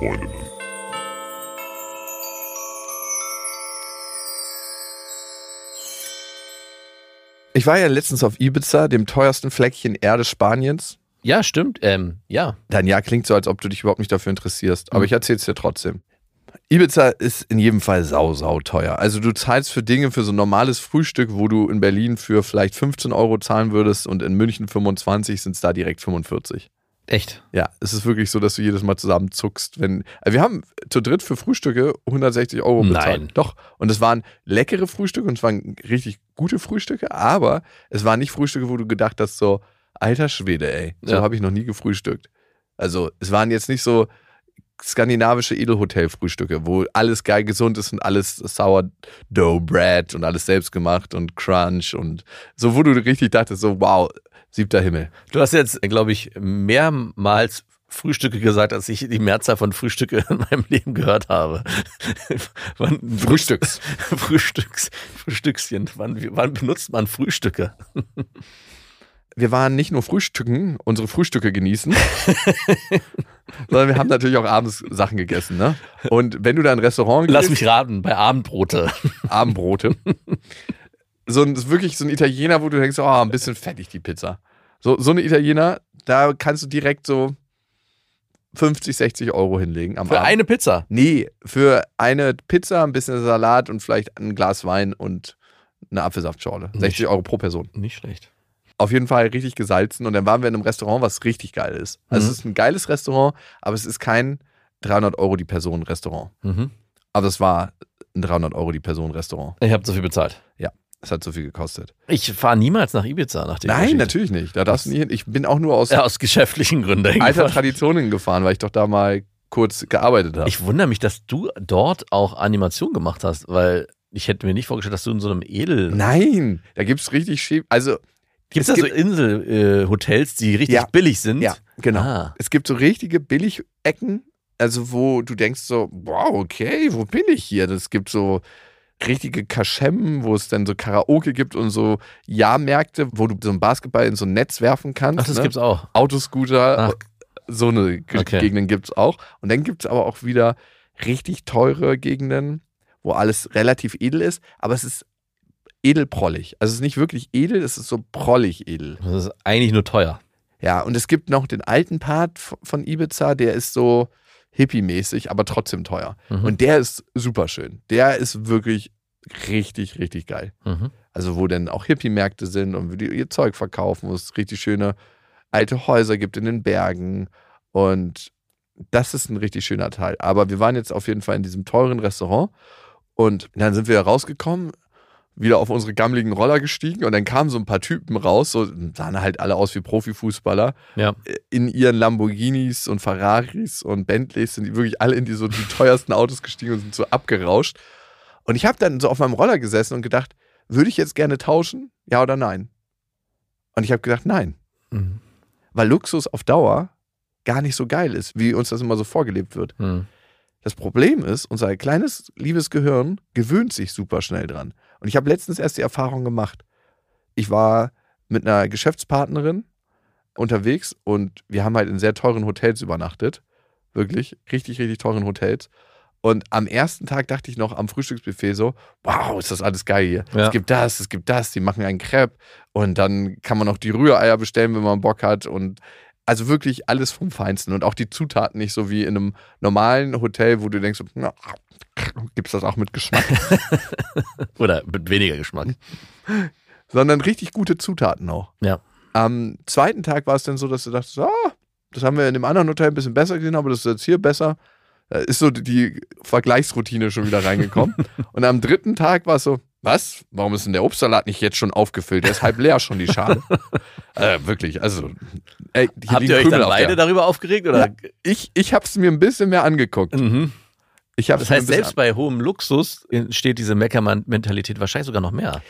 Freundinnen. Ich war ja letztens auf Ibiza, dem teuersten Fleckchen Erde Spaniens. Ja, stimmt. Ähm, ja. Dein Ja klingt so, als ob du dich überhaupt nicht dafür interessierst. Aber Mhm. ich erzähl's dir trotzdem. Ibiza ist in jedem Fall sau, sau teuer. Also du zahlst für Dinge, für so ein normales Frühstück, wo du in Berlin für vielleicht 15 Euro zahlen würdest und in München 25, sind es da direkt 45. Echt. Ja, es ist wirklich so, dass du jedes Mal zusammen zuckst, wenn. Also wir haben zu dritt für Frühstücke 160 Euro bezahlt. Nein. Doch. Und es waren leckere Frühstücke und es waren richtig gute Frühstücke, aber es waren nicht Frühstücke, wo du gedacht hast, so, alter Schwede, ey, so Ja. habe ich noch nie gefrühstückt. Also es waren jetzt nicht so skandinavische Edelhotel-Frühstücke, wo alles geil gesund ist und alles Sourdough-Bread und alles selbst gemacht und Crunch und so, wo du richtig dachtest, so, wow, siebter Himmel. Du hast jetzt, glaube ich, mehrmals Frühstücke gesagt, als ich die Mehrzahl von Frühstücke in meinem Leben gehört habe. wann, Frühstücks. Frühstücks. Frühstückschen. Wann, wann benutzt man Frühstücke? Wir waren nicht nur frühstücken, unsere Frühstücke genießen, sondern wir haben natürlich auch abends Sachen gegessen. Ne? Und wenn du da in ein Restaurant Lass gehst, mich raten, bei Abendbrote. Abendbrote, so ein, wirklich so ein Italiener, wo du denkst, oh, ein bisschen fettig die Pizza. So, so eine Italiener, da kannst du direkt so 50, 60 Euro hinlegen am Für Abend. eine Pizza. Nee, für eine Pizza, ein bisschen Salat und vielleicht ein Glas Wein und eine Apfelsaftschorle. 60 Euro pro Person. Nicht schlecht. Auf jeden Fall richtig gesalzen und dann waren wir in einem Restaurant, was richtig geil ist. Also Mhm. es ist ein geiles Restaurant, aber es ist kein 300 Euro die Person Restaurant. Mhm. Aber es war ein 300 Euro die Person Restaurant. Ich habe so viel bezahlt. Es hat so viel gekostet. Ich fahre niemals nach Ibiza nach dem Nein, Geschichte. natürlich nicht. Da darfst du nie hin. Ich bin auch nur aus Ja, aus geschäftlichen Gründen. alter. Traditionen gefahren, weil ich doch da mal kurz gearbeitet habe. Ich wundere mich, dass du dort auch Animation gemacht hast, weil ich hätte mir nicht vorgestellt, dass du in so einem Edel. Nein, da gibt es richtig schief. Also, Gibt es da so Inselhotels, äh, die richtig Ja. billig sind? ja, genau. Ah. Es gibt so richtige Billigecken, also wo du denkst so, wow, okay, wo bin ich hier? Es gibt so richtige Kaschem, wo es dann so Karaoke gibt und so Jahrmärkte, wo du so einen Basketball in so ein Netz werfen kannst. Ach, das ne? gibt's auch. Autoscooter, Ach. so eine Okay. Gegenden gibt es auch. Und dann gibt es aber auch wieder richtig teure Gegenden, wo alles relativ edel ist, aber es ist edelprollig. Also es ist nicht wirklich edel, es ist so prollig edel. Das ist eigentlich nur teuer. Ja, und es gibt noch den alten Part von Ibiza, der ist so hippie-mäßig, aber trotzdem teuer. Mhm. Und der ist super schön. Der ist wirklich richtig, richtig geil. Mhm. Also wo dann auch Hippie-Märkte sind und wo die ihr Zeug verkaufen, wo es richtig schöne alte Häuser gibt in den Bergen. Und das ist ein richtig schöner Teil. Aber wir waren jetzt auf jeden Fall in diesem teuren Restaurant und dann sind wir rausgekommen, wieder auf unsere gammeligen Roller gestiegen und dann kamen so ein paar Typen raus, so sahen halt alle aus wie Profifußballer, Ja. in ihren Lamborghinis und Ferraris und Bentleys sind die wirklich alle in die so die teuersten Autos gestiegen und sind so abgerauscht. Und ich habe dann so auf meinem Roller gesessen und gedacht, würde ich jetzt gerne tauschen? Ja oder nein? Und ich habe gedacht, nein. Mhm. Weil Luxus auf Dauer gar nicht so geil ist, wie uns das immer so vorgelebt wird. Mhm. Das Problem ist, unser kleines, liebes Gehirn gewöhnt sich super schnell dran. Und ich habe letztens erst die Erfahrung gemacht. Ich war mit einer Geschäftspartnerin unterwegs und wir haben halt in sehr teuren Hotels übernachtet. Wirklich, richtig, richtig teuren Hotels. Und am ersten Tag dachte ich noch am Frühstücksbuffet so, wow, ist das alles geil hier. Ja. Es gibt das, es gibt das, die machen einen Crepe und dann kann man noch die Rühreier bestellen, wenn man Bock hat und also wirklich alles vom Feinsten und auch die Zutaten nicht so wie in einem normalen Hotel, wo du denkst, na, gibt's das auch mit Geschmack, Oder mit weniger Geschmack. sondern richtig gute Zutaten auch. Ja. Am zweiten Tag war es dann so, dass du dachtest, ah, das haben wir in dem anderen Hotel ein bisschen besser gesehen, aber das ist jetzt hier besser. Da ist so die Vergleichsroutine schon wieder reingekommen. und am dritten Tag war es so, was? Warum ist denn der Obstsalat nicht jetzt schon aufgefüllt? Der ist halb leer schon, die Schale. äh, wirklich, also. Ey, Habt ihr euch Krümel dann beide der- darüber aufgeregt? Oder? Ja, ich ich habe es mir ein bisschen mehr angeguckt. Mhm. Ich hab's Das heißt, selbst bei hohem Luxus entsteht diese Meckermann-Mentalität wahrscheinlich sogar noch mehr.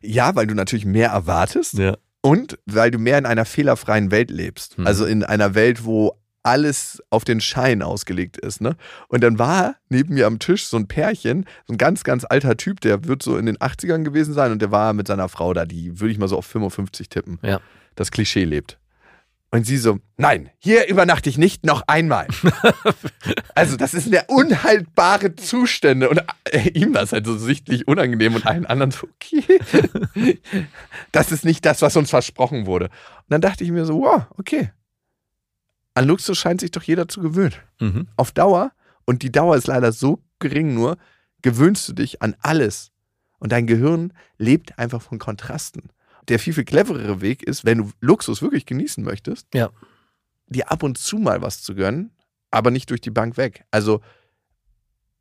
Ja, weil du natürlich mehr erwartest Ja. und weil du mehr in einer fehlerfreien Welt lebst. Hm. Also in einer Welt, wo alles auf den Schein ausgelegt ist. Ne? Und dann war neben mir am Tisch so ein Pärchen, so ein ganz, ganz alter Typ, der wird so in den 80ern gewesen sein und der war mit seiner Frau da, die würde ich mal so auf 55 tippen. Ja. Das Klischee lebt. Und sie so, nein, hier übernachte ich nicht noch einmal. also das ist der unhaltbare Zustände. Und äh, ihm war es halt so sichtlich unangenehm und allen anderen so, okay. das ist nicht das, was uns versprochen wurde. Und dann dachte ich mir so, wow, okay. An Luxus scheint sich doch jeder zu gewöhnen. Mhm. Auf Dauer, und die Dauer ist leider so gering nur, gewöhnst du dich an alles. Und dein Gehirn lebt einfach von Kontrasten der viel, viel cleverere Weg ist, wenn du Luxus wirklich genießen möchtest, Ja. dir ab und zu mal was zu gönnen, aber nicht durch die Bank weg. Also,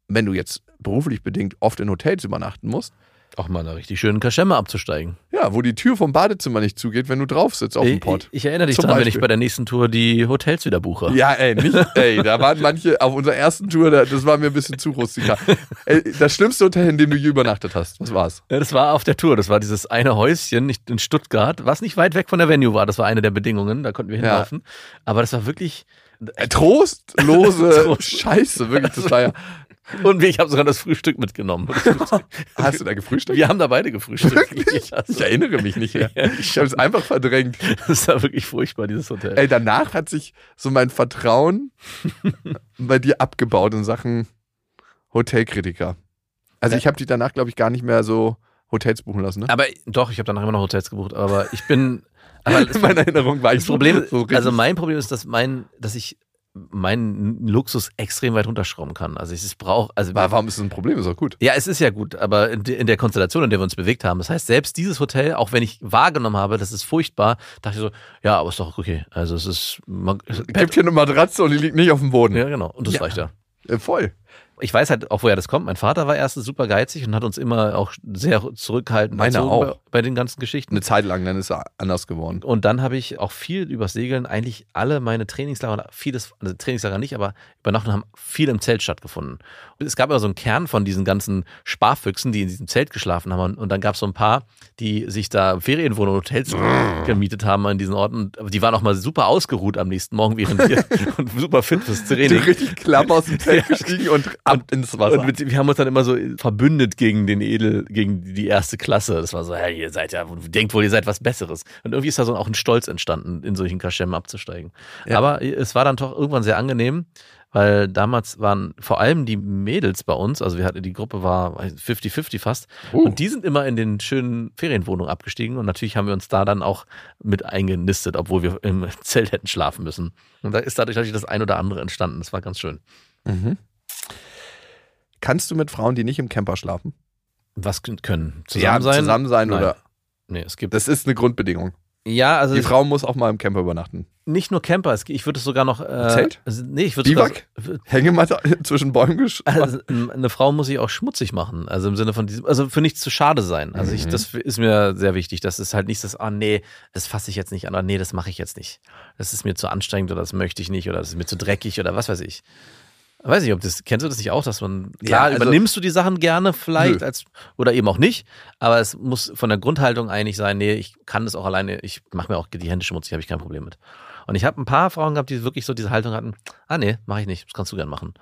wenn du jetzt beruflich bedingt oft in Hotels übernachten musst, Auch mal eine richtig schönen Kaschemme abzusteigen. ja, wo die Tür vom Badezimmer nicht zugeht, wenn du drauf sitzt auf dem Ich, Pott. ich erinnere dich Zum daran, wenn ich bei der nächsten Tour die Hotels wieder buche. Ja, ey, nicht, ey, da waren manche auf unserer ersten Tour, da- das war mir ein bisschen zu rustikal. Das schlimmste Hotel, in dem du je übernachtet hast, was war's? Ja, Das war auf der Tour. Das war dieses eine Häuschen nicht in Stuttgart, was nicht weit weg von der Venue war. Das war eine der Bedingungen. Da konnten wir Ja. hinlaufen. Aber das war wirklich. Äh, Trostlose Trost- Scheiße, wirklich. Das war ja. Und ich habe sogar das Frühstück mitgenommen. Hast du da gefrühstückt? Wir haben da beide gefrühstückt. Wirklich? Ja, Ich erinnere mich nicht mehr. Ich habe es einfach verdrängt. Das war wirklich furchtbar, dieses Hotel. Ey, danach hat sich so mein Vertrauen bei dir abgebaut in Sachen Hotelkritiker. Also ich habe dich danach, glaube ich, gar nicht mehr so Hotels buchen lassen. Ne? Aber doch, ich habe danach immer noch Hotels gebucht. Aber ich bin. Aber das, In meiner Erinnerung war ich das Problem, so, also mein Problem ist, dass mein, dass ich meinen Luxus extrem weit runterschrauben kann. Also ich es brauche, also Wa- Warum ist das ein Problem? Ist doch gut. Ja, es ist ja gut, aber in, in der Konstellation, in der wir uns bewegt haben, das heißt, selbst dieses Hotel, auch wenn ich wahrgenommen habe, das ist furchtbar, dachte ich so, ja, aber ist doch okay. Also es ist, man, Es gibt hier eine Matratze und die liegt nicht auf dem Boden. ja genau, und das Ja. reicht ja. Äh, voll. Ich weiß halt auch, woher das kommt. Mein Vater war erst super geizig und hat uns immer auch sehr zurückhaltend Meiner erzogen auch. Bei, bei den ganzen Geschichten. Eine Zeit lang, dann ist er anders geworden. Und dann habe ich auch viel übers Segeln, eigentlich alle meine Trainingslager, vieles, also Trainingslager nicht, aber Übernachten haben viel im Zelt stattgefunden. Es gab immer so einen Kern von diesen ganzen Sparfüchsen, die in diesem Zelt geschlafen haben. Und, und dann gab es so ein paar, die sich da Ferienwohnungen und Hotels gemietet haben an diesen Orten. Die waren auch mal super ausgeruht am nächsten Morgen während wir und super fit fürs Die Training. richtig klamm aus dem Zelt gestiegen und ab ins Wasser. Und wir haben uns dann immer so verbündet gegen den Edel, gegen die erste Klasse. Das war so, hey, ihr seid ja, denkt wohl, ihr seid was Besseres. Und irgendwie ist da so auch ein Stolz entstanden, in solchen Kaschemmen abzusteigen. Ja. Aber es war dann doch irgendwann sehr angenehm, weil damals waren vor allem die Mädels bei uns, also wir hatten, die Gruppe war 50-50 fast, Uh. und die sind immer in den schönen Ferienwohnungen abgestiegen und natürlich haben wir uns da dann auch mit eingenistet, obwohl wir im Zelt hätten schlafen müssen. Und da ist dadurch natürlich das ein oder andere entstanden. Das war ganz schön. Mhm. Kannst du mit Frauen, die nicht im Camper schlafen? Was können? Zusammen sein? zusammen sein Nein. oder. Nee, es gibt. Das ist eine Grundbedingung. ja, also Die Frau muss auch mal im Camper übernachten. nicht nur Camper, ich würde es sogar noch. Äh, Zelt? Also, nee, ich würde sogar. Biwak? Hängematte zwischen Bäumen gesch Also, eine Frau muss sich auch schmutzig machen. Also im Sinne von diesem, also für nichts zu schade sein. Also ich, Mhm. das ist mir sehr wichtig. Das ist halt nicht das, ah nee, das fasse ich jetzt nicht an, oder nee, das mache ich jetzt nicht. Das ist mir zu anstrengend oder das möchte ich nicht oder das ist mir zu dreckig oder was weiß ich. Weiß nicht, ob das, kennst du das nicht auch, dass man, klar, also- übernimmst du die Sachen gerne vielleicht Nö. als, oder eben auch nicht, aber es muss von der Grundhaltung eigentlich sein, nee, ich kann das auch alleine, ich mache mir auch die Hände schmutzig, habe ich kein Problem mit. Und ich habe ein paar Frauen gehabt, die wirklich so diese Haltung hatten, ah nee, mache ich nicht, das kannst du gern machen.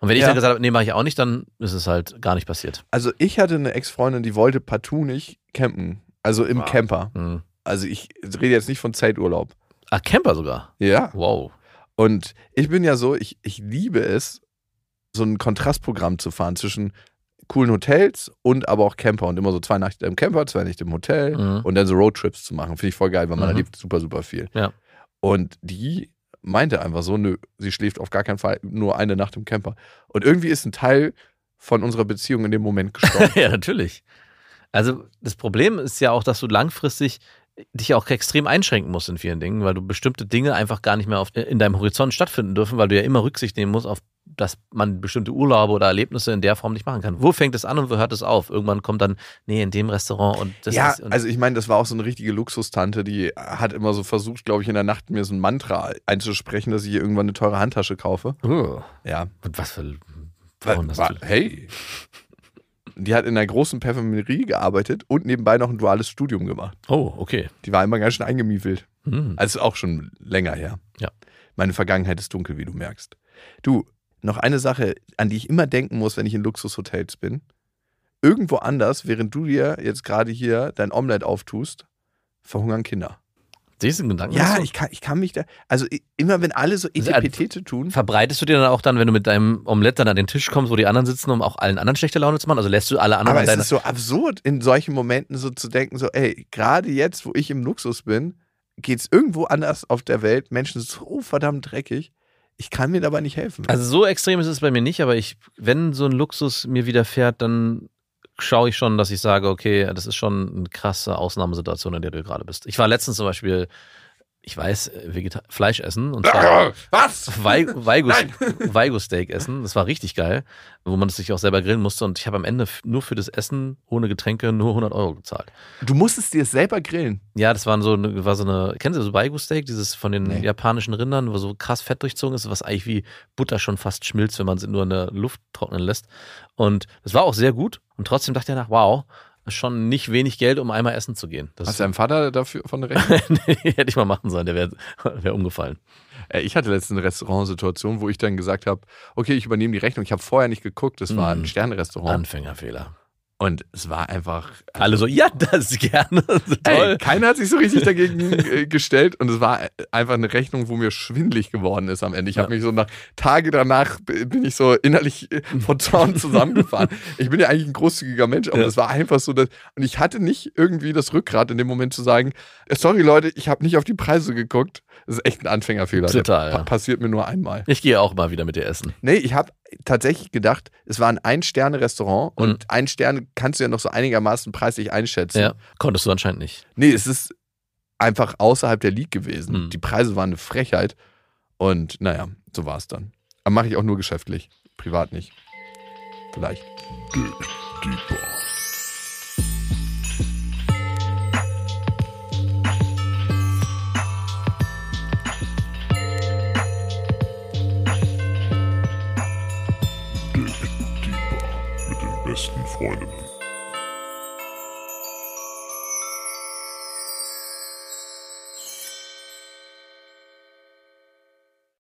Und wenn ich Ja. dann gesagt habe, nee, mache ich auch nicht, dann ist es halt gar nicht passiert. Also ich hatte eine Ex-Freundin, die wollte partout nicht campen. Also im Ah. Camper. Hm. Also ich rede jetzt nicht von Zelturlaub. Ah, Camper sogar. Ja. Wow. Und ich bin ja so, ich, ich liebe es, so ein Kontrastprogramm zu fahren zwischen coolen Hotels und aber auch Camper und immer so zwei Nächte im Camper, zwei Nächte im Hotel Mhm. und dann so Roadtrips zu machen. Finde ich voll geil, weil man Mhm. erlebt super, super viel. Ja. Und die meinte einfach so, nö, sie schläft auf gar keinen Fall nur eine Nacht im Camper. Und irgendwie ist ein Teil von unserer Beziehung in dem Moment gestorben. ja, natürlich. Also das Problem ist ja auch, dass du langfristig dich auch extrem einschränken musst in vielen Dingen, weil du bestimmte Dinge einfach gar nicht mehr auf, in deinem Horizont stattfinden dürfen, weil du ja immer Rücksicht nehmen musst auf dass man bestimmte Urlaube oder Erlebnisse in der Form nicht machen kann. Wo fängt es an und wo hört es auf? Irgendwann kommt dann, nee, in dem Restaurant und das ja, ist. Also ich meine, das war auch so eine richtige Luxustante, die hat immer so versucht, glaube ich, in der Nacht mir so ein Mantra einzusprechen, dass ich ihr irgendwann eine teure Handtasche kaufe. Uh, Ja. und was für War, Frauen hast war, du? hey. Die hat in einer großen Parfümerie gearbeitet und nebenbei noch ein duales Studium gemacht. Oh, okay. Die war immer ganz schön eingemiefelt. Hm. Also auch schon länger her. Ja. Meine Vergangenheit ist dunkel, wie du merkst. Du, noch eine Sache, an die ich immer denken muss, wenn ich in Luxushotels bin. Irgendwo anders, während du dir jetzt gerade hier dein Omelett auftust, verhungern Kinder. Diesen Gedanken Ja, ich kann, ich kann mich da, also immer wenn alle so Also, äh, Etepetete tun, Verbreitest du dir dann auch dann, wenn du mit deinem Omelett dann an den Tisch kommst, wo die anderen sitzen, um auch allen anderen schlechte Laune zu machen? Also lässt du alle anderen aber es ist so absurd, in solchen Momenten so zu denken, so, ey, gerade jetzt, wo ich im Luxus bin, geht's irgendwo anders auf der Welt, Menschen sind so verdammt dreckig, ich kann mir dabei nicht helfen. Also so extrem ist es bei mir nicht, aber ich, wenn so ein Luxus mir widerfährt, dann schaue ich schon, dass ich sage, okay, das ist schon eine krasse Ausnahmesituation, in der du gerade bist. Ich war letztens zum Beispiel, ich weiß, äh, Vegeta Fleisch essen und zwar Was? Weigo-Steak essen. Das war richtig geil, wo man es sich auch selber grillen musste. Und ich habe am Ende nur für das Essen ohne Getränke nur 100 Euro gezahlt. Du musstest dir es selber grillen. Ja, das waren so eine, war so eine, kennst du so Weigo-Steak, dieses von den Nee. japanischen Rindern, wo so krass Fett durchzogen ist, was eigentlich wie Butter schon fast schmilzt, wenn man es nur in der Luft trocknen lässt. Und das war auch sehr gut. Und trotzdem dachte ich nach, wow, schon nicht wenig Geld, um einmal essen zu gehen. Das Hast du deinem Vater dafür von der Rechnung? nee, hätte ich mal machen sollen, der wäre wär umgefallen. Äh, Ich hatte letztens eine Restaurantsituation, wo ich dann gesagt habe, okay, ich übernehme die Rechnung. Ich habe vorher nicht geguckt, es war Mhm. ein Sternrestaurant. Anfängerfehler. Und es war einfach. Alle so, ja, das gerne. So Ey, keiner hat sich so richtig dagegen äh, gestellt und es war äh, einfach eine Rechnung, wo mir schwindlig geworden ist am Ende. Ich habe Ja. mich so nach Tage danach bin ich so innerlich äh, vor Zorn zusammengefahren. ich bin ja eigentlich ein großzügiger Mensch, aber Ja. es war einfach so, dass, und ich hatte nicht irgendwie das Rückgrat in dem Moment zu sagen, äh, sorry Leute, ich habe nicht auf die Preise geguckt. Das ist echt ein Anfängerfehler. Total, ja. passiert mir nur einmal. Ich gehe auch mal wieder mit dir essen. Nee, ich habe tatsächlich gedacht, es war ein Ein-Sterne-Restaurant Mhm. und ein Stern kannst du ja noch so einigermaßen preislich einschätzen. Ja, konntest du anscheinend nicht. Nee, es ist einfach außerhalb der League gewesen. Mhm. Die Preise waren eine Frechheit und naja, so war es dann. Aber mache ich auch nur geschäftlich, privat nicht. Vielleicht. den